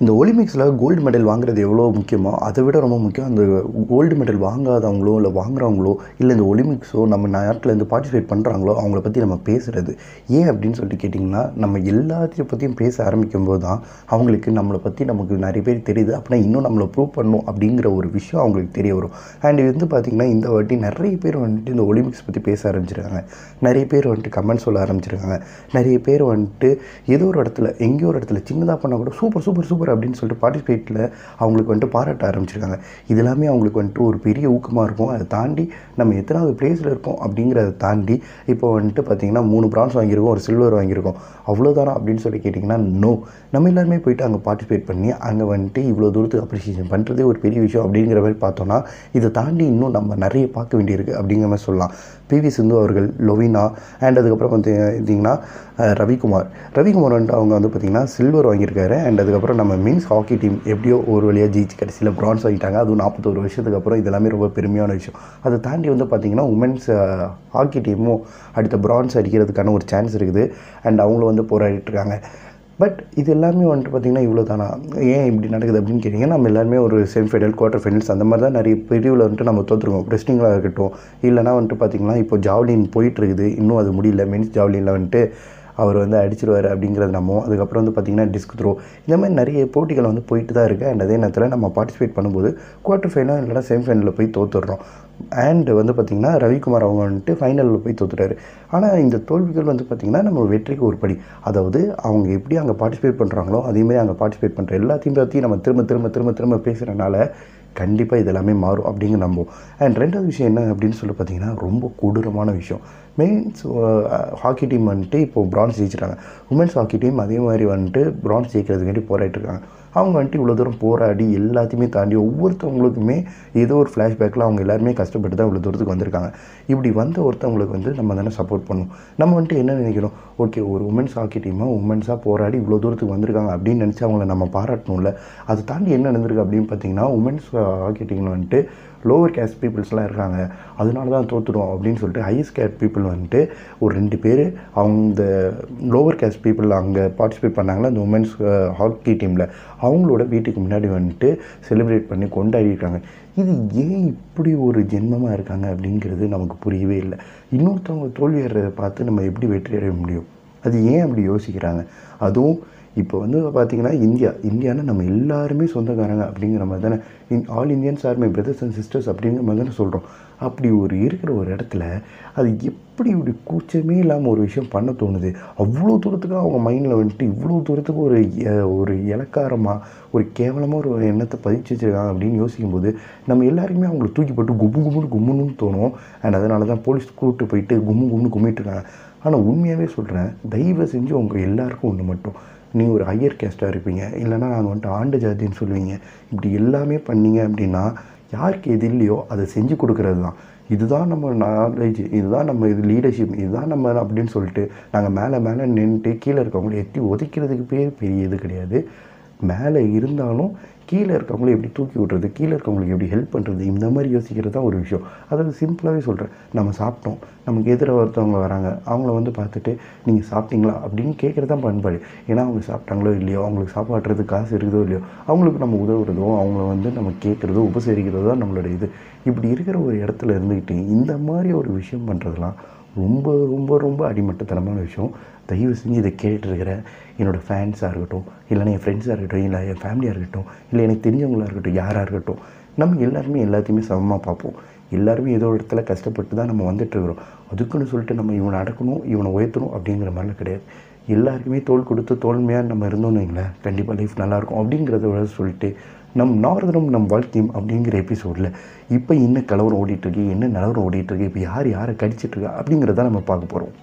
இந்த ஒலிம்பிக்ஸில் gold medal வாங்குறது எவ்வளோ முக்கியமோ அதை விட ரொம்ப முக்கியம் அந்த கோல்டு மெடல் வாங்காதவங்களோ இல்லை வாங்குறவங்களோ இல்லை இந்த ஒலிம்பிக்ஸோ நம்ம நாட்டில் இருந்து பார்ட்டிசிபேட் பண்ணுறாங்களோ அவங்கள பற்றி நம்ம பேசுகிறது ஏன் அப்படின்னு சொல்லிட்டு கேட்டிங்கன்னா நம்ம எல்லாத்தையும் பற்றியும் பேச ஆரம்பிக்கும் போது தான் அவங்களுக்கு நம்மளை பற்றி நமக்கு நிறைய பேர் தெரியுது. அப்படின்னா இன்னும் நம்மளை ப்ரூவ் பண்ணும் அப்படிங்கிற ஒரு விஷயம் அவங்களுக்கு தெரிய வரும். அண்ட் இது வந்து பார்த்திங்கன்னா இந்த வாட்டி நிறைய பேர் வந்துட்டு இந்த ஒலிம்பிக்ஸ் பற்றி பேச ஆரம்பிச்சிருக்காங்க. நிறைய பேர் வந்துட்டு கமெண்ட் சொல்ல ஆரம்பிச்சிருக்காங்க. நிறைய பேர் வந்துட்டு ஏதோ ஒரு இடத்துல எங்கேயோ ஒரு இடத்துல சின்னதாக பண்ணால் கூட சூப்பர் சூப்பர் சூப்பர் அப்படின்னு சொல்லிட்டு பார்ட்டிசிபேட்டில் அவங்களுக்கு வந்துட்டு பாராட்ட ஆரம்பிச்சிருக்காங்க. இது எல்லாமே அவங்களுக்கு வந்துட்டு ஒரு பெரிய ஊக்கமாக இருக்கும். அதை தாண்டி நம்ம எத்தனாவது பிளேஸில் இருக்கோம் அப்படிங்கிறத தாண்டி இப்போ வந்துட்டு பார்த்திங்கன்னா மூணு பிரான்ஸ் வாங்கியிருக்கோம் ஒரு சில்வர் வாங்கியிருக்கோம். அவ்வளோதானா அப்படின்னு சொல்லி கேட்டிங்கன்னா நோ நம்ம எல்லாருமே போயிட்டு அங்கே பார்ட்டிசிபேட் பண்ணி அங்கே வந்துட்டு இவ்வளோ தூரத்துக்கு அப்ரிசியேஷன் பண்ணுறதே ஒரு பெரிய விஷயம் அப்படிங்கிற மாதிரி பார்த்தோன்னா இதை தாண்டி இன்னும் நம்ம நிறைய பார்க்க வேண்டியிருக்கு அப்படிங்கிற மாதிரி சொல்லலாம். பிவி சிந்து அவர்கள் லொவினா அண்ட் அதுக்கப்புறம் பார்த்தீங்கன்னா ரவிக்குமார். ரவிக்குமார் வந்துட்டு அவங்க வந்து பார்த்திங்கன்னா சில்வர் வாங்கியிருக்காரு. அண்ட் அதுக்கப்புறம் நம்ம மீன்ஸ் ஹாக்கி டீம் எப்படியோ ஒரு வழியாக ஜெயிச்சு கடைசியில் ப்ரான்ஸ் வாங்கிட்டாங்க. அதுவும் நாற்பத்தோரு வருஷத்துக்கு அப்புறம் இதெல்லாமே ரொம்ப பெருமையான விஷயம். அதை தாண்டி வந்து பார்த்திங்கன்னா உமன்ஸ் ஹாக்கி டீமும் அடுத்த ப்ரான்ஸ் அடிக்கிறதுக்கான ஒரு சான்ஸ் இருக்குது. அண்ட் அவங்களும் வந்து போராடிட்டுருக்காங்க பட் இது எல்லாமே வந்துட்டு பார்த்திங்கன்னா இவ்வளோ தானா ஏன் இப்படி நடக்குது அப்படின்னு கேட்டிங்கன்னா நம்ம எல்லாருமே ஒரு செமிஃபைனல் குவார்ட்டர் ஃபைனல்ஸ் அந்த மாதிரி தான் நிறைய பிரிவில் வந்துட்டு நம்ம தோற்றுருக்கோம் ரெஸ்லிங்களாக இருக்கட்டும் இல்லைனா வந்துட்டு பார்த்திங்கன்னா இப்போ ஜாவ்லின் போயிட்டு இருக்குது. இன்னும் அது முடியல. மென்ஸ் ஜாவ்லினில் வந்துட்டு அவர் வந்து அடிச்சிருவார் அப்படிங்கிறது நம்ம அதுக்கப்புறம் வந்து பார்த்திங்கன்னா டிஸ்க் த்ரோ இந்த மாதிரி நிறைய போட்டிகள் வந்து போயிட்டு தான் இருக்குது அண்ட் அதே நேரத்தில் நம்ம பார்ட்டிசிபேட் பண்ணும்போது குவார்ட்டர் ஃபைனல் இல்லைனா செமிஃபைனலில் போய் தோத்துடுறோம் அண்ட் வந்து பார்த்திங்கன்னா ரவிக்குமார் அவங்க வந்துட்டு ஃபைனலில் போய் தோத்துட்டாரு. ஆனால் இந்த தோல்விகள் வந்து பார்த்திங்கன்னா நம்ம வெற்றிக்கு ஒரு படி. அதாவது அவங்க எப்படி அங்கே பார்ட்டிசிபேட் பண்ணுறாங்களோ அதேமாதிரி அங்கே பார்ட்டிசிபேட் பண்ணுற எல்லாத்தையும் பற்றி நம்ம திரும்ப திரும்ப திரும்ப திரும்ப பேசுகிறனால கண்டிப்பாக இது எல்லாமே மாறும் அப்படிங்கிற நம்புவோம். அண்ட் ரெண்டாவது விஷயம் என்ன அப்படின்னு சொல்லி பார்த்தீங்கன்னா ரொம்ப கொடூரமான விஷயம். மெயின்ஸ் ஹாக்கி டீம் வந்துட்டு இப்போது பிரான்ஸ் ஜெயிச்சிட்டாங்க. உமன்ஸ் ஹாக்கி டீம் அதே மாதிரி வந்துட்டு பிரான்ஸ் ஜெயிக்கிறதுக்காண்டி போராடிட்டு இருக்காங்க. அவங்க வந்துட்டு இவ்வளோ தூரம் போராடி எல்லாத்தையுமே தாண்டி ஒவ்வொருத்தவங்களுக்குமே ஏதோ ஒரு ஃப்ளாஷ்பேக்கில் அவங்க எல்லாருமே கஷ்டப்பட்டு தான் இவ்வளோ தூரத்துக்கு வந்திருக்காங்க. இப்படி வந்த ஒருத்தவங்களுக்கு வந்து நம்ம தானே சப்போர்ட் பண்ணணும். நம்ம வந்துட்டு என்ன நினைக்கிறோம்? ஓகே ஒரு உமன்ஸ் ஹாக்கி டீமாக உமன்ஸாக போராடி இவ்வளோ தூரத்துக்கு வந்திருக்காங்க அப்படின்னு நினச்சி அவங்கள நம்ம பாராட்டணும்ல. அதை தாண்டி என்ன நடந்திருக்கு அப்படின்னு பார்த்தீங்கன்னா உமன்ஸ் ஹாக்கி டீமில் வந்துட்டு லோவர் கேஸ்ட் பீப்புள்ஸ்லாம் இருக்காங்க அதனால தான் தோற்றுடும் அப்படின்னு சொல்லிட்டு ஹையஸ்ட் கேஸ்ட் பீப்புள் வந்துட்டு ஒரு ரெண்டு பேர் அவங்க லோவர் கேஸ்ட் பீப்புள் அங்கே பார்ட்டிசிபேட் பண்ணாங்களா அந்த உமன்ஸ் ஹாக்கி டீமில் அவங்களோட வீட்டுக்கு முன்னாடி வந்துட்டு செலிப்ரேட் பண்ணி கொண்டாடிருக்காங்க இது ஏன் இப்படி ஒரு ஜென்மமாக இருக்காங்க அப்படிங்கிறது நமக்கு புரியவே இல்லை. இன்னொருத்தவங்க தோல்வி பார்த்து நம்ம எப்படி வெற்றி அடைய முடியும்? அது ஏன் அப்படி யோசிக்கிறாங்க? அதுவும் இப்போ வந்து பார்த்தீங்கன்னா இந்தியா இந்தியானா நம்ம எல்லாருமே சொந்தக்காரங்க அப்படிங்கிற மாதிரி தானே? In all Indians are my brothers and sisters அப்படிங்கிற மாதிரி தானே சொல்கிறோம் அப்படி ஒரு இருக்கிற ஒரு இடத்துல அது எப்படி இப்படி கூச்சமே இல்லாமல் ஒரு விஷயம் பண்ண தோணுது? அவ்வளோ தூரத்துக்கு அவங்க மைண்டில் வந்துட்டு இவ்வளோ தூரத்துக்கு ஒரு ஒரு இலக்காரமாக ஒரு கேவலமாக ஒரு எண்ணத்தை பதிச்சு வச்சுருக்காங்க அப்படின்னு யோசிக்கும்போது நம்ம எல்லாருக்குமே அவங்களை தூக்கி போட்டு கும்மு கும்முன்னு கும்முன்னு தோணும். அண்ட் அதனால தான் போலீஸ் கூப்பிட்டு போயிட்டு கும்மு கும்முன்னு கும்மிட்டு இருக்காங்க. ஆனால் உண்மையாகவே சொல்கிறேன் தயவு செஞ்சு உங்கள் எல்லாருக்கும் ஒன்று மட்டும். நீங்கள் ஒரு ஹையர் கேஸ்ட்டாக இருப்பீங்க. இல்லைன்னா நாங்கள் வந்துட்டு ஆண்டு ஜாதின்னு சொல்லுவீங்க. இப்படி எல்லாமே பண்ணீங்க அப்படின்னா யாருக்கு எது இல்லையோ அதை செஞ்சு கொடுக்கறது தான் இதுதான் நம்ம நாலேஜ் இதுதான் நம்ம இது லீடர்ஷிப் இதுதான் நம்ம அப்படின்னு சொல்லிட்டு நாங்கள் மேலே மேலே நின்றுட்டு கீழே இருக்கவங்கள எட்டி உதைக்கிறதுக்கு பேர் பெரிய இது கிடையாது. மேலே இருந்தாலும் கீழே இருக்கவங்கள எப்படி தூக்கி விட்றது கீழே இருக்கவங்களுக்கு எப்படி ஹெல்ப் பண்ணுறது இந்த மாதிரி யோசிக்கிறது தான் ஒரு விஷயம். அதாவது சிம்பிளாகவே சொல்கிறேன் நம்ம சாப்பிட்டோம். நமக்கு எதிராக ஒருத்தவங்க வராங்க. அவங்கள வந்து பார்த்துட்டு நீங்கள் சாப்பிட்டீங்களா? அப்படின்னு கேட்குறது தான் பண்பாடு. ஏன்னா அவங்க சாப்பிட்டாங்களோ இல்லையோ அவங்களுக்கு சாப்பாடுறது காசு இருக்குதோ இல்லையோ அவங்களுக்கு நம்ம உதவுறதோ அவங்கள வந்து நம்ம கேட்குறதோ உபசரிக்கிறதோ தான் நம்மளோட இது. இப்படி இருக்கிற ஒரு இடத்துல இருந்துக்கிட்டு இந்த மாதிரி ஒரு விஷயம் பண்ணுறதுலாம் ரொம்ப ரொம்ப ரொம்ப அடிமட்டத்தனமான விஷயம். தயவு செஞ்சு இதை கேட்டுருக்கிற என்னோடய ஃபேன்ஸாக இருக்கட்டும் இல்லைன்னா என் ஃப்ரெண்ட்ஸாக இருக்கட்டும் இல்லை என் ஃபேமிலியாக இருக்கட்டும் இல்லை எனக்கு தெரிஞ்சவங்களாக இருக்கட்டும் யாராக இருக்கட்டும் நம்ம எல்லாருமே எல்லாத்தையுமே சமமாக பார்ப்போம். எல்லாருமே ஏதோ ஒரு இடத்துல கஷ்டப்பட்டு தான் நம்ம வந்துட்டுருக்குறோம் அதுக்குன்னு சொல்லிட்டு நம்ம இவனை அடக்கணும் இவனை உயர்த்தணும் அப்படிங்கிற மாதிரிலாம் கிடையாது. எல்லாருக்குமே தோல் கொடுத்து தோல்மையாக நம்ம இருந்தோம்னு வைங்களேன் கண்டிப்பாக லைஃப் நல்லாயிருக்கும் அப்படிங்கிறத விட சொல்லிட்டு நம் நாரதனும் நம் வாழ்க்கையும் அப்படிங்கிற எபிசோடில் இப்போ என்ன கலவரம் ஓடிட்டுருக்கு என்ன நிலவரம் ஓடிட்டுருக்கு இப்போ யார் யாரை கடிச்சிட்ருக்கா அப்படிங்கிறத நம்ம பார்க்க போகிறோம்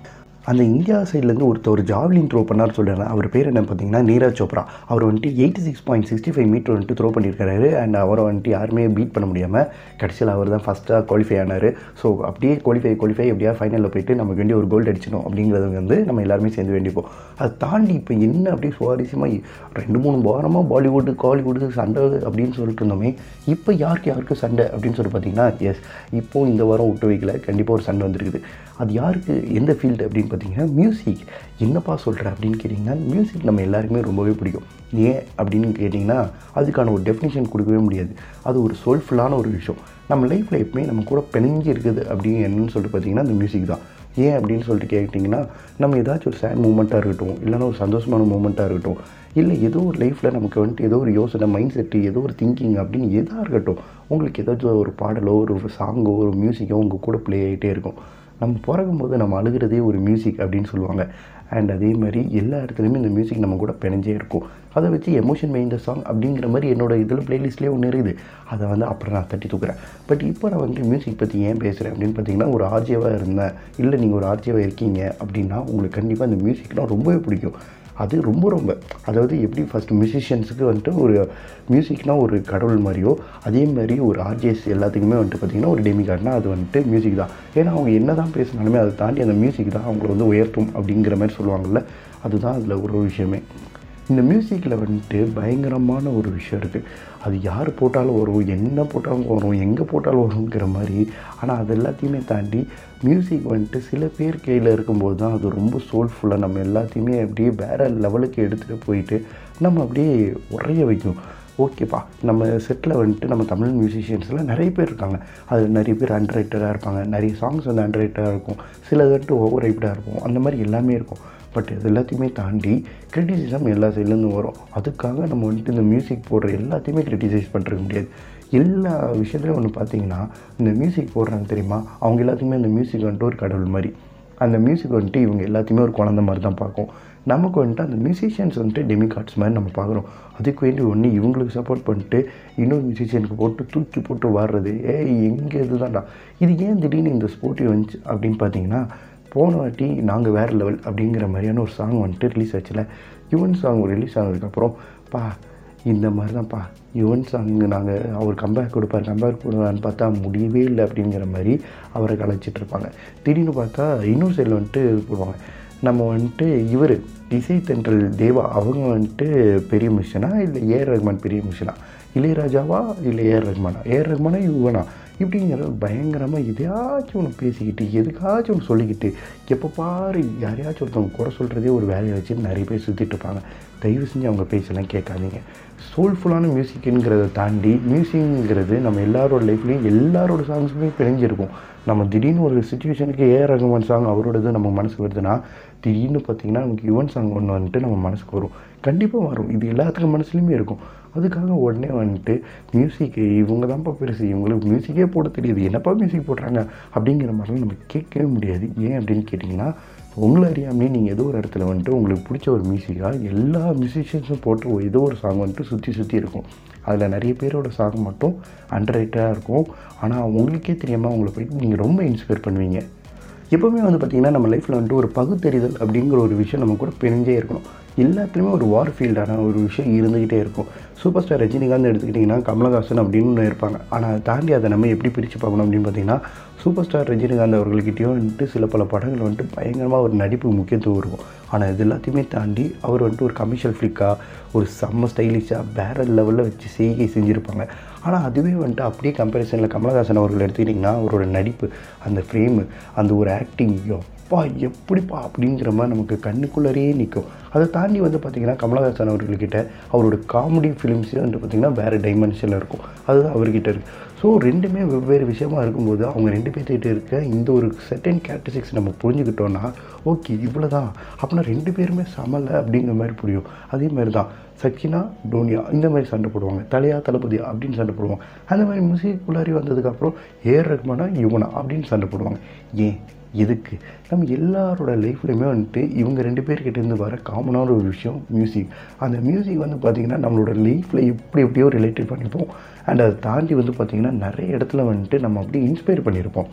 அந்த இந்தியா சைட்லேருந்து ஒருத்தர் ஒரு ஜாவ்லின் த்ரோ பண்ணார் சொல்கிறாங்க அவர் பேர் என்ன பார்த்தீங்கன்னா நீரஜ் சோப்ரா. அவர் வந்துட்டு eighty six point sixty five meter வந்துட்டு த்ரோ பண்ணியிருக்காரு அண்ட் அவரை வந்துட்டு யாருமே பீட் பண்ண முடியாமல் கடைசியில் அவர் தான் ஃபஸ்ட்டாக குவாலிஃபை ஆனார். ஸோ அப்படியே குவாலிஃபை குவாலிஃபை எப்படியா ஃபைனலில் போயிட்டு நமக்கு வேண்டிய ஒரு கோல்டு அடிச்சிடும் அப்படிங்கிறது வந்து நம்ம எல்லாருமே சேர்ந்து வேண்டிப்போம். அதை தாண்டி இப்போ என்ன அப்படியே சுவாரஸ்யமாக ரெண்டு மூணு வாரமாக பாலிவுட்டு காலிவுட்டு சண்டை அப்படின்னு சொல்லிட்டு இருந்தோமே இப்போ யாருக்கு யாருக்கு சண்டை அப்படின்னு சொல்லி பார்த்தீங்கன்னா எஸ் இப்போது இந்த வாரம் விட்டு வைக்கல. கண்டிப்பாக ஒரு சண்டை வந்திருக்குது. அது யாருக்கு எந்த ஃபீல்டு அப்படின்னு பார்த்தீங்கன்னா மியூசிக் என்னப்பா சொல்கிற அப்படின்னு கேட்டிங்கன்னா மியூசிக் நம்ம எல்லாருக்குமே ரொம்பவே பிடிக்கும். ஏன் அப்படின்னு கேட்டிங்கன்னா அதுக்கான ஒரு டெஃபினேஷன் கொடுக்கவே முடியாது. அது ஒரு சோல்ஃபுல்லான ஒரு விஷயம். நம்ம லைஃப்பில் எப்பவுமே நம்ம கூட பிணைஞ்சு இருக்குது அப்படின்னு என்னன்னு சொல்லிட்டு பார்த்தீங்கன்னா அந்த மியூசிக் தான். ஏன் அப்படின்னு சொல்லிட்டு கேட்டிங்கன்னா நம்ம ஏதாச்சும் ஒரு சேட் மூமெண்ட்டாக இருக்கட்டும் இல்லைன்னா ஒரு சந்தோஷமான மூமெண்ட்டாக இருக்கட்டும் இல்லை ஏதோ ஒரு லைஃப்பில் நமக்கு வந்துட்டு ஏதோ ஒரு யோசனை மைண்ட் செட்டு ஏதோ ஒரு திங்கிங் அப்படின்னு எதாக இருக்கட்டும் உங்களுக்கு ஏதாச்சும் ஒரு பாடலோ ஒரு சாங்கோ ஒரு மியூசிக்கோ உங்கள் கூட ப்ளே ஆகிட்டே இருக்கும். நம்ம பிறகும்போது நம்ம அழுகிறதே ஒரு மியூசிக் அப்படின்னு சொல்லுவாங்க. அண்ட் அதே மாதிரி எல்லா இடத்துலையுமே இந்த மியூசிக் நம்ம கூட பிணைஞ்சே இருக்கும். அதை வச்சு எமோஷன் மெயின் த சாங் அப்படிங்கிற மாதிரி என்னோட இதில் ப்ளேலிஸ்ட்லேயே ஒன்று இருக்குது. அதை வந்து அப்புறம் நான் தட்டி தூக்குறேன். பட் இப்போ நான் வந்து மியூசிக் பற்றி ஏன் பேசுகிறேன் அப்படின்னு பார்த்தீங்கன்னா ஒரு ஆர்ஜியவாக இருந்தேன். இல்லை நீங்கள் ஒரு ஆர்ஜியவாக இருக்கீங்க அப்படின்னா உங்களுக்கு கண்டிப்பாக இந்த மியூசிக்னால் ரொம்பவே பிடிக்கும். அது ரொம்ப ரொம்ப அதாவது எப்படி ஃபஸ்ட் மியூசிஷியன்ஸுக்கு வந்துட்டு ஒரு மியூசிக்னால் ஒரு கடவுள் மாதிரியோ அதே மாதிரி ஒரு ஆர்ஜிஎஸ் எல்லாத்துக்குமே வந்துட்டு பார்த்திங்கன்னா ஒரு டெமிகார்ட்னா அது வந்துட்டு மியூசிக் தான். ஏன்னா அவங்க என்ன தான் பேசினாலுமே அதை தாண்டி அந்த மியூசிக் தான் அவங்கள வந்து உயர்த்தும் அப்படிங்கிற மாதிரி சொல்லுவாங்கள்ல அதுதான் அதில் ஒரு விஷயமே. இந்த மியூசிக்கில் வந்துட்டு பயங்கரமான ஒரு விஷயம் இருக்குது அது யார் போட்டாலும் வரும் என்ன போட்டாலும் வரும் எங்கே போட்டாலும் வருங்கிற மாதிரி. ஆனால் அது எல்லாத்தையுமே தாண்டி மியூசிக் வந்துட்டு சில பேர் கையில் இருக்கும்போது தான் அது ரொம்ப சோல்ஃபுல்லாக நம்ம எல்லாத்தையுமே அப்படியே வேறு லெவலுக்கு எடுத்துகிட்டு போயிட்டு நம்ம அப்படியே உறைய வைக்கும். ஓகேப்பா நம்ம செட்டில் வந்துட்டு நம்ம தமிழ் மியூசிஷியன்ஸில் நிறைய பேர் இருக்காங்க. அது நிறைய பேர் அண்டர் ரைட்டராக இருப்பாங்க நிறைய சாங்ஸ் வந்து அண்டர் ரைட்டராக இருக்கும். சிலது வந்துட்டு ஓவர் ரைட்டடாக இருக்கும். அந்த மாதிரி எல்லாமே இருக்கும். பட் இது எல்லாத்தையுமே தாண்டி கிரிட்டிசிசம் எல்லா சைட்லேருந்து வரும். அதுக்காக நம்ம வந்துட்டு இந்த மியூசிக் போடுற எல்லாத்தையுமே கிரிட்டிசைஸ் பண்ணுறக்க முடியாது. எல்லா விஷயத்துலையும் ஒன்று பார்த்தீங்கன்னா இந்த மியூசிக் போடுறாங்க தெரியுமா? அவங்க எல்லாத்துக்குமே அந்த மியூசிக் வந்துட்டு ஒரு கடவுள் மாதிரி. அந்த மியூசிக் வந்துட்டு இவங்க எல்லாத்தையுமே ஒரு குழந்த மாதிரி தான் பார்க்கும். நமக்கு வந்துட்டு அந்த மியூசிஷியன்ஸ் வந்துட்டு டெமிகார்ட்ஸ் மாதிரி நம்ம பார்க்குறோம். அதுக்கு வேண்டி ஒன்று இவங்களுக்கு சப்போர்ட் பண்ணிட்டு இன்னொரு மியூசிஷியனுக்கு போட்டு தூக்கி போட்டு வாடுறது. ஏய் எங்கே இதுதான்டா. இது ஏன் திடீர்னு இந்த ஸ்போர்ட்டிவ் வந்துச்சு அப்படின்னு பார்த்தீங்கன்னா போன வாட்டி நாங்கள் வேறு லெவல் அப்படிங்கிற மாதிரியான ஒரு சாங் வந்துட்டு ரிலீஸ் ஆச்சுல. யுவன் சாங் ரிலீஸ் ஆனதுக்கப்புறம் பா இந்த மாதிரி தான்ப்பா யுவன் சாங் நாங்கள் அவர் கம்பேக் கொடுப்பார் கம்பேக் கொடுவான்னு பார்த்தா முடியவே இல்லை அப்படிங்கிற மாதிரி அவரை கலைச்சிட்டு இருப்பாங்க. திடீர்னு பார்த்தா இன்னொரு சைடில் வந்துட்டு போடுவாங்க. நம்ம வந்துட்டு இவர் இசை தென்றல் தேவா அவங்க வந்துட்டு பெரிய மிஷனா இல்லை ஏஆர் ரஹ்மான் பெரிய மிஷனா இளையராஜாவா இல்லை ஏஆர் ரஹ்மானா ஏஆர் ரஹ்மானா யுவனா இப்படிங்கிற பயங்கரமாக எதையாச்சும் ஒன்று பேசிக்கிட்டு எதுக்காச்சும் ஒன்று சொல்லிக்கிட்டு எப்போ பாரு யாரையாச்சும் ஒருத்தவங்க குறை சொல்கிறதே ஒரு வேலையை வச்சு நிறைய பேர் சுற்றிட்டு இருப்பாங்க. தயவு செஞ்சு அவங்க பேச்செல்லாம் கேட்காதீங்க. சோல்ஃபுல்லான மியூசிக்குங்கிறத தாண்டி மியூசிக்ங்கிறது நம்ம எல்லாரோட லைஃப்லேயும் எல்லாரோட சாங்ஸுமே பிணைஞ்சிருக்கும் நம்ம திடீர்னு ஒரு சுச்சுவேஷனுக்கு ஏ. ரகுமான் சாங் அவரோடது நம்ம மனசுக்கு வருதுன்னா திடீர்னு பார்த்திங்கன்னா நமக்கு யுவன் சாங் ஒன்று வந்துட்டு நம்ம மனசுக்கு வரும். கண்டிப்பாக வரும். இது எல்லாத்துக்கும் மனசுலையுமே இருக்கும். அதுக்காக உடனே வந்துட்டு மியூசிக்கு இவங்க தான்ப்பா பெருசு இவங்களுக்கு மியூசிக்கே போட தெரியுது. என்னப்பா மியூசிக் போடுறாங்க? அப்படிங்கிற மாதிரிலாம் நம்ம கேட்கவே முடியாது. ஏன் அப்படின்னு கேட்டிங்கன்னா உங்களை அறியாமலே நீங்கள் ஏதோ ஒரு இடத்துல வந்துட்டு உங்களுக்கு பிடிச்ச ஒரு மியூசிக்காக எல்லா மியூசிஷியன்ஸும் போட்டு ஏதோ ஒரு சாங் வந்துட்டு சுற்றி சுற்றி இருக்கும். அதில் நிறைய பேரோட சாங் மட்டும் அண்டர்ரைட்டாக இருக்கும். ஆனால் உங்களுக்கே தெரியாமல் உங்களை போயிட்டு நீங்கள் ரொம்ப இன்ஸ்பயர் பண்ணுவீங்க. எப்போவுமே வந்து பார்த்திங்கன்னா நம்ம லைஃப்பில் வந்துட்டு ஒரு பகுத்தறிதல் அப்படிங்கிற ஒரு விஷயம் நம்ம கூட பிரிஞ்சே இருக்கணும். எல்லாத்துலேயுமே ஒரு வார் ஃபீல்டான ஒரு விஷயம் இருந்துக்கிட்டே இருக்கும். சூப்பர் ஸ்டார் ரஜினிகாந்த் எடுத்துக்கிட்டிங்கன்னா கமலஹாசன் அப்படின்னு ஒன்று இருப்பாங்க ஆனால் தாண்டி அதை நம்ம எப்படி பிரித்து பார்க்கணும் அப்படின்னு பார்த்தீங்கன்னா சூப்பர் ஸ்டார் ரஜினிகாந்த் அவர்கள்கிட்டயும் வந்துட்டு சில பல படங்கள் வந்துட்டு பயங்கரமாக ஒரு நடிப்பு முக்கியத்துவம் இருக்கும். ஆனால் இது எல்லாத்தையுமே தாண்டி அவர் வந்துட்டு ஒரு கமர்ஷியல் ஃப்ளிக்காக ஒரு செம்ம ஸ்டைலிஷாக வேற லெவலில் வச்சு செய்கை செஞ்சுருப்பாங்க. ஆனால் அதுவே வந்துட்டு அப்படியே கம்பேரிசனில் கமலஹாசன் அவர்கள் எடுத்துக்கிட்டிங்கன்னா அவரோட நடிப்பு அந்த ஃப்ரேமு அந்த ஒரு ஆக்டிங் எப்பா எப்படிப்பா அப்படிங்கிற மாதிரி நமக்கு கண்ணுக்குள்ளரையே நிற்கும். அதை தாண்டி வந்து பார்த்திங்கன்னா கமலஹாசன் அவர்கள்கிட்ட அவரோட காமெடி ஃபிலிம்ஸே வந்து பார்த்திங்கன்னா வேறு டைமென்ஷனில் இருக்கும். அதுதான் அவர்கிட்ட இருக்குது ஸோ ரெண்டுமே வெவ்வேறு விஷயமா இருக்கும்போது அவங்க ரெண்டு பேர்த்துக்கிட்ட இருக்க இந்த ஒரு செட்டன் கேரக்டரிஸ்டிக்ஸ் நம்ம புரிஞ்சுக்கிட்டோன்னா ஓகே இவ்வளோ தான் அப்படின்னா ரெண்டு பேருமே சமலை அப்படிங்கிற மாதிரி புரியும். அதே மாதிரி தான் சச்சினா டோனியா இந்த மாதிரி சண்டை போடுவாங்க. தலையா தளபதியா அப்படின்னு சண்டை போடுவாங்க. அந்த மாதிரி மியூசிக் உள்ளாரி வந்ததுக்கப்புறம் ஏர் ரஹ்மானா யுவனா அப்படின்னு சண்டை போடுவாங்க. ஏன்? எதுக்கு நம்ம எல்லாரோட லைஃப்லையுமே வந்துட்டு இவங்க ரெண்டு பேர்கிட்டேருந்து வர காமனான ஒரு விஷயம் மியூசிக் அந்த மியூசிக் வந்து பார்த்திங்கன்னா நம்மளோட லைஃப்பில் எப்படி எப்படியோ ரிலேட்டட் பண்ணிப்போம். அண்ட் அதை தாண்டி வந்து பார்த்திங்கன்னா நிறைய இடத்துல வந்துட்டு நம்ம அப்படியே இன்ஸ்பயர் பண்ணியிருப்போம்.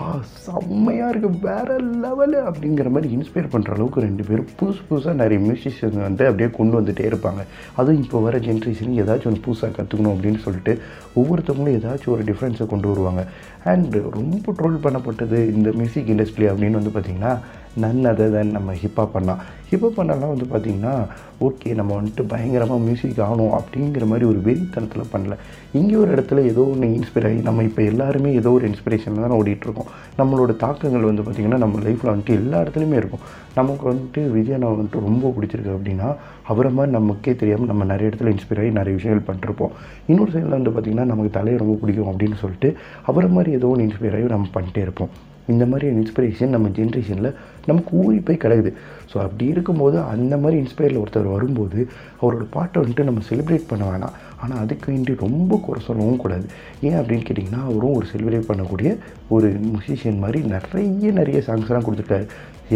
ஆ செம்மையாக இருக்குது வேறு லெவலு அப்படிங்கிற மாதிரி இன்ஸ்பயர் பண்ணுற அளவுக்கு ரெண்டு பேரும் புதுசு புதுசாக நிறைய மியூசிஷியன் வந்து அப்படியே கொண்டு வந்துகிட்டே இருப்பாங்க. அதுவும் இப்போ வர ஜென்ரேஷனுக்கு ஏதாச்சும் ஒன்று புதுசாக கற்றுக்கணும் அப்படின்னு சொல்லிட்டு ஒவ்வொருத்தவங்களும் ஏதாச்சும் ஒரு டிஃப்ரென்ஸை கொண்டு வருவாங்க. அண்ட் ரொம்ப ட்ரோல் பண்ணப்பட்டது இந்த மியூசிக் இண்டஸ்ட்ரி அப்படின்னு வந்து பார்த்திங்கன்னா நன் அதர் தென் நம்ம ஹிப்ஹாப் பண்ணலாம் ஹிப்ஹாப் பண்ணலாம் வந்து பார்த்திங்கன்னா ஓகே நம்ம வந்துட்டு பயங்கரமாக மியூசிக் ஆகணும் அப்படிங்கிற மாதிரி ஒரு வெறித்தனத்தில் பண்ணல. இங்கே ஒரு இடத்துல ஏதோ ஒன்று இன்ஸ்பைர் ஆகி நம்ம இப்போ எல்லாருமே ஏதோ ஒரு இன்ஸ்பிரேஷனில் தான் ஓடிட்டுருக்கோம். நம்மளோட தாக்கங்கள் வந்து பார்த்திங்கன்னா நம்ம லைஃப்பில் வந்துட்டு எல்லா இடத்துலையுமே இருக்கும். நமக்கு வந்துட்டு விஜயனை வந்துட்டு ரொம்ப பிடிச்சிருக்கு அப்படின்னா அவரை மாதிரி நமக்கே தெரியாமல் நம்ம நிறைய இடத்துல இன்ஸ்பைர் ஆகி நிறைய விஷயங்கள் பண்ணிருப்போம். இன்னொரு சைடில் வந்து பார்த்திங்கன்னா நமக்கு தலையை ரொம்ப பிடிக்கும் அப்படின்னு சொல்லிட்டு அவரை மாதிரி ஏதோ ஒன்று இன்ஸ்பைர் ஆகி நம்ம பண்ணிட்டே இருப்போம். இந்த மாதிரி இன்ஸ்பிரேஷன் நம்ம ஜென்ரேஷனில் நமக்கு ஊறி போய் கிடக்குது. ஸோ அப்படி இருக்கும்போது அந்த மாதிரி இன்ஸ்பயரில் ஒருத்தர் வரும்போது அவரோட பாட்டை வந்துட்டு நம்ம செலிப்ரேட் பண்ண வேணாம். ஆனால் அதுக்கு வேண்டி ரொம்ப குறை சொல்லவும் கூடாது. ஏன் அப்படின்னு கேட்டிங்கன்னா அவரும் ஒரு செலிப்ரேட் பண்ணக்கூடிய ஒரு மியூசிஷியன் மாதிரி நிறைய நிறைய சாங்ஸ்லாம் கொடுத்துருக்காரு.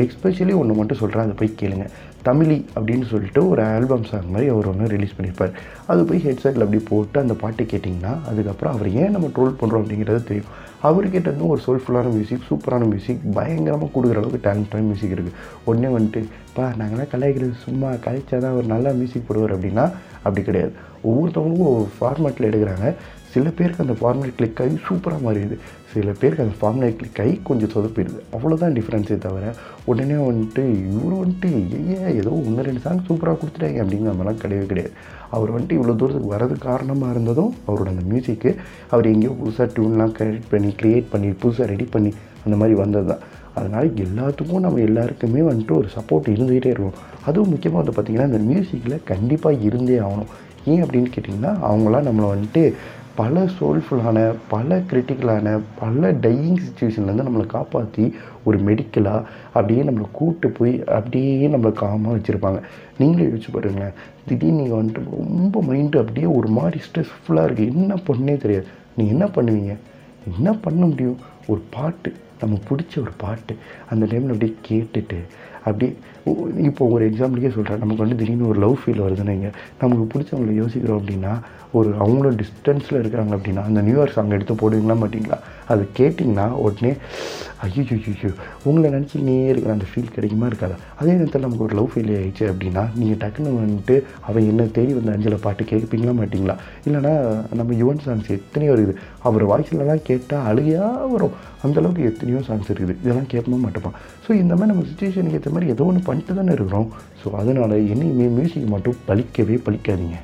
எஸ்பெஷலி ஒன்று மட்டும் சொல்கிறேன் அதை போய் கேளுங்க. தமிழி அப்படின்னு சொல்லிட்டு ஒரு ஆல்பம் சாங் மாதிரி அவர் ஒன்று ரிலீஸ் பண்ணியிருப்பார். அது போய் ஹெட்செட்டில் அப்படி போட்டு அந்த பாட்டு கேட்டிங்கன்னா அதுக்கப்புறம் அவர் ஏன் நம்ம ட்ரோல் பண்ணுறோம் அப்படிங்கிறது தெரியும். அவர்கிட்ட இருந்து ஒரு சோல்ஃபுல்லான மியூசிக் சூப்பரான மியூசிக் பயங்கரமாக கொடுக்குற அளவுக்கு டேலண்டான மியூசிக் இருக்குது உடனே வந்துட்டு பா நாங்களாம் கலாய்க்கிறது சும்மா கலைச்சா தான் அவர் நல்லா மியூசிக் போடுவார் அப்படின்னா அப்படி கிடையாது. ஒவ்வொருத்தவங்களுக்கும் ஒவ்வொரு ஃபார்மேட்டில் எடுக்கிறாங்க. சில பேருக்கு அந்த ஃபார்முலேட் கிளிக் ஆகி சூப்பராக மாறிடுது. சில பேருக்கு அந்த ஃபார்முலேட் கிளிக் ஆகி கொஞ்சம் சொதப்பிடுது. அவ்வளோதான் டிஃப்ரென்ஸே தவிர உடனே வந்துட்டு இவர் வந்துட்டு ஏன் ஏதோ ஒன்று ரெண்டு சாங் சூப்பராக கொடுத்துட்டாங்க அப்படிங்கிற மாதிரிலாம் கிடையவே கிடையாது. அவர் வந்துட்டு இவ்வளோ தூரத்துக்கு வரது காரணமாக இருந்ததும் அவரோட அந்த மியூசிக்கு அவர் எங்கேயோ புதுசாக டியூன்லாம் கிரியேட் பண்ணி க்ரியேட் பண்ணி புதுசாக ரெடி பண்ணி அந்த மாதிரி வந்தது தான் அதனால் எல்லாத்துக்கும் நம்ம எல்லாருக்குமே வந்துட்டு ஒரு சப்போர்ட் இருந்துகிட்டே இருக்கும் அதுவும் முக்கியமாக வந்து பார்த்திங்கன்னா இந்த மியூசிக்கில் கண்டிப்பாக இருந்தே ஆகணும். ஏன் அப்படின்னு கேட்டிங்கன்னா அவங்களாம் நம்மளை வந்துட்டு பல சோல்ஃபுல்லான பல கிரிட்டிக்கலான பல டையிங் சுச்சுவேஷன்லேருந்து நம்மளை காப்பாற்றி ஒரு மெடிக்கலாக அப்படியே நம்மளை கூப்பிட்டு போய் அப்படியே நம்மளை காமாக வச்சுருப்பாங்க. நீங்களே யோசிச்சு பாருங்களேன். திடீர்னு நீங்கள் வந்துட்டு ரொம்ப மைண்டு அப்படியே ஒரு மாதிரி ஸ்ட்ரெஸ்ஃபுல்லாக இருக்குது என்ன பண்ணே தெரியாது. நீங்கள் என்ன பண்ணுவீங்க? என்ன பண்ண முடியும்? ஒரு பாட்டு நம்ம பிடிச்ச ஒரு பாட்டு. அந்த டைமில் அப்படியே கேட்டுட்டு அப்படியே இப்போ ஒரு எக்ஸாம்பிளுக்கே சொல்கிறேன் நமக்கு வந்து திடீர்னு ஒரு லவ் ஃபீல் வருதுன்னு நமக்கு பிடிச்சவங்களை யோசிக்கிறோம் அப்படின்னா ஒரு அவங்களும் டிஸ்டன்ஸில் இருக்கிறாங்க அப்படின்னா அந்த நியூ இயர் சாங் எடுத்து போடுவீங்களா மாட்டிங்களா? அது கேட்டிங்கன்னா உடனே ஐயோ ஐயோ உங்களை நினச்சிக்கினே இருக்கிற அந்த ஃபீல் கிடைக்குமா இருக்காது? அதே நேரத்தில் நமக்கு ஒரு லவ் ஃபீல் ஆகிடுச்சு அப்படின்னா நீங்கள் டக்குன்னு வந்துட்டு அவன் என்ன தேடி வந்த அஞ்சலை பாட்டு கேட்பீங்களா மாட்டிங்களா? இல்லைனா நம்ம யுவன் சாங்ஸ் எத்தனையோ இருக்குது. அவர் வாய்ஸ்லலாம் கேட்டால் அழுகையாக வரும். அந்தளவுக்கு எத்தனையோ சாங்ஸ் இருக்குது. இதெல்லாம் கேட்போமா மாட்டோமா ஸோ இந்த மாதிரி நம்ம சுச்சுவேஷனுக்கு ஏற்ற மாதிரி ஏதோ ஒன்று பண்ணிட்டு தானே இருக்கிறோம். ஸோ அதனால் என்னையுமே மியூசிக் மட்டும் பழிக்கவே பழிக்காதீங்க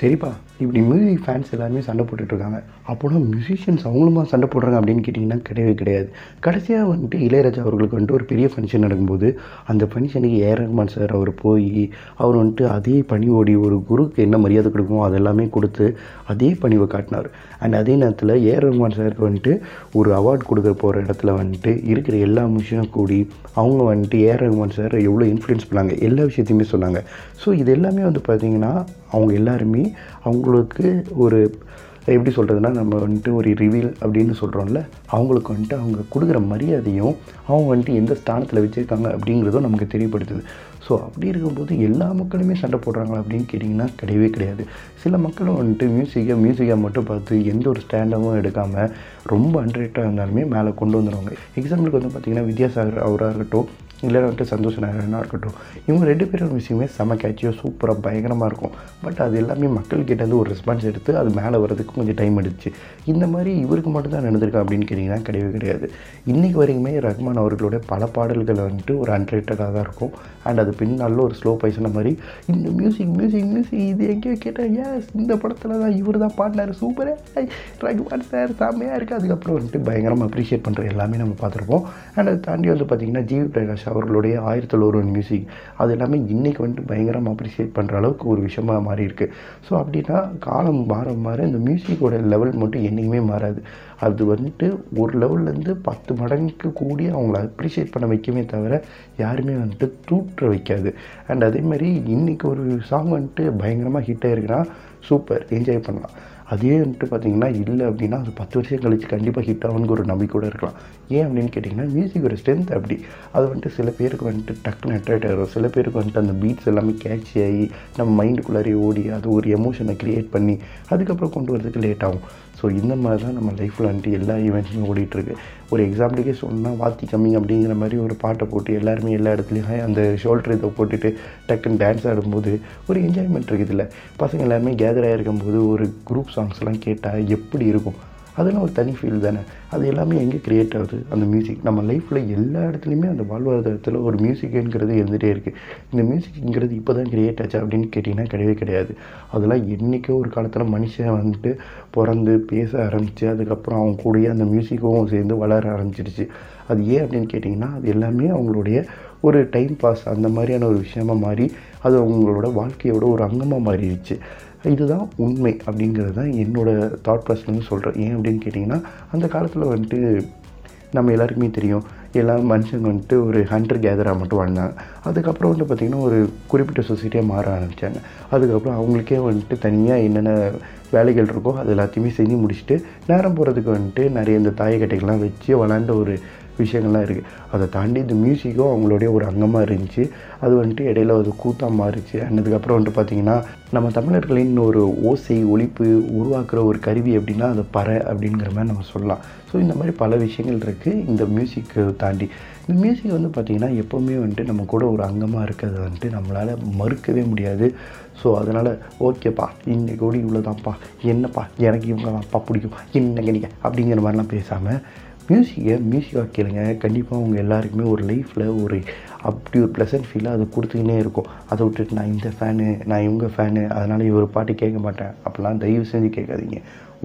சரிப்பா? இப்படி மியூசிக் ஃபேன்ஸ் எல்லாருமே சண்டை போட்டுட்ருக்காங்க இருக்காங்க. மியூசிஷியன்ஸ் அவங்களுமா சண்டை போடுறாங்க அப்படின்னு கேட்டிங்கன்னா கிடையவே கிடையாது. கடைசியாக வந்துட்டு இளையராஜா அவர்களுக்கு வந்துட்டு ஒரு பெரிய ஃபங்க்ஷன் நடக்கும்போது அந்த ஃபங்க்ஷனுக்கு ஏ ரஹ்மான் சார் அவர் போய் அவர் வந்துட்டு அதே பணிவோடி ஒரு குருக்கு என்ன மரியாதை கொடுக்குமோ அதெல்லாமே கொடுத்து அதே பணிவை காட்டினார். அண்ட் அதே நேரத்தில் ஏ ரஹ்மான் சாருக்கு வந்துட்டு ஒரு அவார்ட் கொடுக்க போகிற இடத்துல வந்துட்டு இருக்கிற எல்லா விஷயம் கூடி அவங்க வந்துட்டு ஏ ரஹ்மான் சார் எவ்வளோ இன்ஃப்ளூயன்ஸ் பண்ணாங்க எல்லா விஷயத்தையுமே சொன்னாங்க. ஸோ இது எல்லாமே வந்து பார்த்திங்கன்னா அவங்க எல்லாருமே அவங்க அவங்களுக்கு ஒரு எப்படி சொல்கிறதுனா நம்ம வந்துட்டு ஒரு ரிவீல் அப்படின்னு சொல்கிறோம்ல அவங்களுக்கு வந்துட்டு அவங்க கொடுக்குற மரியாதையும் அவங்க வந்துட்டு எந்த ஸ்தானத்தில் வச்சுருக்காங்க அப்படிங்கிறதும் நமக்கு தெரியப்படுத்துது. ஸோ அப்படி இருக்கும்போது எல்லா மக்களுமே சண்டை போடுறாங்களா அப்படின்னு கேட்டிங்கன்னா கிடையவே கிடையாது. சில மக்களும் வந்துட்டு மியூசிக்கை மியூசிக்காக மட்டும் பார்த்து எந்த ஒரு ஸ்டாண்டாகவும் எடுக்காமல் ரொம்ப அண்ட்ரேட்டாக இருந்தாலுமே மேலே கொண்டு வந்துடுவாங்க எக்ஸாம்பிளுக்கு வந்து பார்த்திங்கன்னா வித்யாசாகர் அவராக இருக்கட்டும் இல்லைன்னா வந்துட்டு சந்தோஷ் நாராயணனாக இருக்கட்டும். இவங்க ரெண்டு பேரும் விஷயமே செம கேட்சியோ சூப்பராக பயங்கரமாக இருக்கும். பட் அது எல்லாமே மக்கள்கிட்ட இருந்து ஒரு ரெஸ்பான்ஸ் எடுத்து அது மேலே வரதுக்கு கொஞ்சம் டைம் எடுத்துச்சு. இந்த மாதிரி இவருக்கு மட்டும்தான் நடந்திருக்கா அப்படின்னு கேட்டிங்கன்னா கிடையவே கிடையாது. இன்றைக்கி வரைக்குமே ரஹ்மான் அவர்களுடைய பல பாடல்கள் வந்துட்டு ஒரு அன்ரேட்டடாக தான் இருக்கும். அண்ட் அது பின்னாலும் ஒரு ஸ்லோ பைசன மாதிரி இந்த மியூசிக் மியூசிக் மியூசிக் இது எங்கேயோ கேட்டால் ஏஸ் இந்த படத்தில் தான் இவர் தான் பாடினார் சூப்பராக ரஹ்மான் சார் செம்மையாக இருக்குது அதுக்கப்புறம் வந்துட்டு பயங்கரமாக அப்ரிஷியேட் பண்ணுற எல்லாமே நம்ம பார்த்துருப்போம். அண்ட் அதை தாண்டி வந்து பார்த்திங்கன்னா ஜிவி பிரகாஷ் அவர்களுடைய ஆயிரத்தி ஒரு மியூசிக் அது எல்லாமே இன்றைக்கி வந்துட்டு பயங்கரமாக அப்ரிஷியேட் பண்ணுற அளவுக்கு ஒரு விஷயமாக மாறி இருக்குது ஸோ அப்படின்னா காலம் மாற மாற இந்த மியூசிக்கோட லெவல் மட்டும் என்றைக்குமே மாறாது. அது வந்துட்டு ஒரு லெவல்லேருந்து பத்து மடங்குக்கு கூடி அவங்கள அப்ரிஷியேட் பண்ண வைக்கவே தவிர யாருமே வந்துட்டு தூற்ற வைக்காது. அண்ட் அதே மாதிரி இன்றைக்கி ஒரு சாங் வந்துட்டு பயங்கரமாக ஹிட் ஆகிருக்குன்னா சூப்பர் என்ஜாய் பண்ணலாம். அதே வந்துட்டு பார்த்தீங்கன்னா இல்லை அப்படின்னா அது பத்து வருஷம் கழிச்சு கண்டிப்பாக ஹிட் ஆகும்னு ஒரு நம்பிக்கையோட இருக்கலாம். ஏன் அப்படின்னு கேட்டிங்கன்னா மியூசிக்கோட ஸ்ட்ரென்த் அப்படி. அது வந்துட்டு சில பேருக்கு வந்துட்டு டக்குன்னு அட்ராக்ட் ஆகிடும் சில பேருக்கு வந்துட்டு அந்த பீட்ஸ் எல்லாமே கேட்ச் ஆகி நம்ம மைண்டுக்குள்ளாரே ஓடி அது ஒரு எமோஷனை க்ரியேட் பண்ணி அதுக்கப்புறம் கொண்டு வரதுக்கு லேட் ஆகும். ஸோ இந்த மாதிரி தான் நம்ம லைஃப்பில் வந்துட்டு எல்லா ஈவெண்ட்ஸுமே ஓடிட்டுருக்கு. ஒரு எக்ஸாம்பிளுக்கே சொன்னால் வாத்தி கம்மிங் அப்படிங்கிற மாதிரி ஒரு பாட்டை போட்டு எல்லாருமே எல்லா இடத்துலையும் அந்த ஷோல்டர் இதை போட்டுட்டு டக்குன்னு டான்ஸ் ஆடும்போது ஒரு என்ஜாய்மெண்ட் இருக்குது இல்லை. பசங்க எல்லாருமே கேதர் ஆகிருக்கும்போது ஒரு குரூப் சாங்ஸ்லாம் கேட்டால் எப்படி இருக்கும்? அதெல்லாம் ஒரு தனி ஃபீல் தானே. அது எல்லாமே எங்கே க்ரியேட் ஆகுது? அந்த மியூசிக் நம்ம லைஃப்பில் எல்லா இடத்துலையுமே அந்த வாழ்வாதாரத்தில் ஒரு மியூசிக்குங்கிறது இருந்துகிட்டே இருக்குது இந்த மியூசிக்ங்கிறது இப்போ தான் க்ரியேட் ஆச்சு அப்படின்னு கேட்டிங்கன்னா கிடையவே கிடையாது. அதெல்லாம் என்றைக்கோ ஒரு காலத்தில் மனுஷன் வந்துட்டு பிறந்து பேச ஆரம்பித்து அதுக்கப்புறம் அவங்க கூடயே அந்த மியூசிக்கும் சேர்ந்து வளர ஆரம்பிச்சிடுச்சு. அது ஏன் அப்படின்னு கேட்டிங்கன்னா அது எல்லாமே அவங்களுடைய ஒரு டைம் பாஸ் அந்த மாதிரியான ஒரு விஷயமாக மாறி அது அவங்களோட வாழ்க்கையோட ஒரு அங்கமாக மாறிடுச்சு. இதுதான் உண்மை அப்படிங்கிறது தான் என்னோடய தாட் ப்ராசஸ்லேருந்து சொல்கிறேன் ஏன் அப்படின்னு கேட்டிங்கன்னா அந்த காலத்தில் வந்துட்டு நம்ம எல்லாருக்குமே தெரியும். எல்லா மனுஷங்க வந்துட்டு ஒரு ஹண்டர் கேதராக மட்டும் வாழ்ந்தாங்க. அதுக்கப்புறம் வந்துட்டு பார்த்திங்கன்னா ஒரு குறிப்பிட்ட சொசைட்டியாக மாற ஆரம்பித்தாங்க அதுக்கப்புறம் அவங்களுக்கே வந்துட்டு தனியாக என்னென்ன வேலைகள் இருக்கோ அது எல்லாத்தையுமே செஞ்சு முடிச்சுட்டு நேரம் போகிறதுக்கு வந்துட்டு நிறைய இந்த தாயக்கட்டைகள்லாம் வச்சு விளாண்ட ஒரு விஷயங்கள்லாம் இருக்குது அதை தாண்டி இந்த மியூசிக்கும் அவங்களுடைய ஒரு அங்கமாக இருந்துச்சு. அது வந்துட்டு இடையில அது கூத்தாக மாறிச்சு. அதுக்கப்புறம் வந்துட்டு பார்த்திங்கன்னா நம்ம தமிழர்களின் ஒரு ஓசை ஒழிப்பு உருவாக்குற ஒரு கருவி அப்படின்னா அது பறை அப்படிங்கிற மாதிரி நம்ம சொல்லலாம். ஸோ இந்த மாதிரி பல விஷயங்கள் இருக்குது இந்த மியூசிக்கை தாண்டி. இந்த மியூசிக் வந்து பார்த்திங்கன்னா எப்போவுமே வந்துட்டு நம்ம கூட ஒரு அங்கமாக இருக்கிறது வந்துட்டு நம்மளால் மறுக்கவே முடியாது. ஸோ அதனால் ஓகேப்பா இந்த கோடி இவ்வளோதான்ப்பா என்னப்பா எனக்கு இவங்க தான்ப்பா பிடிக்கும் என்னங்க நீங்கள் அப்படிங்கிற மாதிரிலாம் பேசாமல் மியூசிக்கை மியூசிக்காக கேளுங்க கண்டிப்பாக உங்கள் எல்லாருக்குமே ஒரு லைஃப்பில் ஒரு அப்படி ஒரு ப்ளசன்ட் ஃபீலாக அதை கொடுத்துக்கினே இருக்கும். அதை விட்டுட்டு நான் இந்த ஃபேனு நான் இவங்க ஃபேனு அதனால் இவர் பாட்டு கேட்க மாட்டேன். அப்படிலாம் தயவு செஞ்சு கேட்காதீங்க.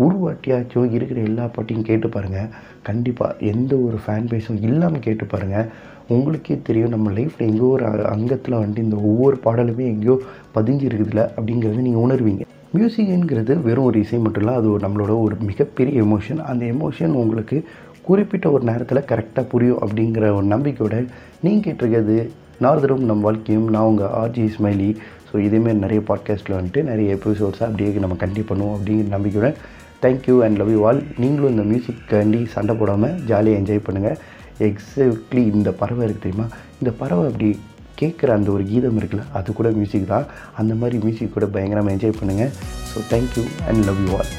ஒரு வாட்டியாச்சும் இருக்கிற எல்லா பாட்டையும் கேட்டு பாருங்கள் கண்டிப்பாக எந்த ஒரு ஃபேன் பேஸும் இல்லாமல் கேட்டு பாருங்கள் உங்களுக்கே தெரியும் நம்ம லைஃப்பில் எங்கேயோ ஒரு அங்கத்தில் வந்துட்டு இந்த ஒவ்வொரு பாடலுமே எங்கேயோ பதிஞ்சு இருக்குதுல அப்படிங்கிறத நீங்கள் உணர்வீங்க. மியூசிக்ங்கிறது வெறும் ஒரு இசை மட்டும் இல்லை அது ஒரு நம்மளோட ஒரு மிகப்பெரிய எமோஷன் அந்த எமோஷன் உங்களுக்கு குறிப்பிட்ட ஒரு நேரத்தில் கரெக்டாக புரியும் அப்படிங்கிற ஒரு நம்பிக்கையோட நீங்கள் கேட்டிருக்கிறது நார்தரும் நம் வாழ்க்கையும் நான் உங்கள் ஆர்ஜி இஸ்மைலி ஸோ இதேமாரி நிறைய பாட்காஸ்ட்டில் வந்துட்டு நிறைய எபிசோட்ஸாக அப்படியே நம்ம கண்டிப்பாக பண்ணுவோம் அப்படிங்கிற நம்பிக்கையோட thank you and love you all நீங்களும் இந்த மியூசிக்காண்டி சண்டை போடாமல் ஜாலியாக என்ஜாய் பண்ணுங்கள் எக்ஸாக்ட்லி இந்த பறவை இருக்குது தெரியுமா? இந்த பறவை அப்படி கேட்குற அந்த ஒரு கீதம் இருக்குல்ல அது கூட மியூசிக் தான். அந்த மாதிரி மியூசிக் கூட பயங்கரமாக என்ஜாய் பண்ணுங்கள் so thank you and love you all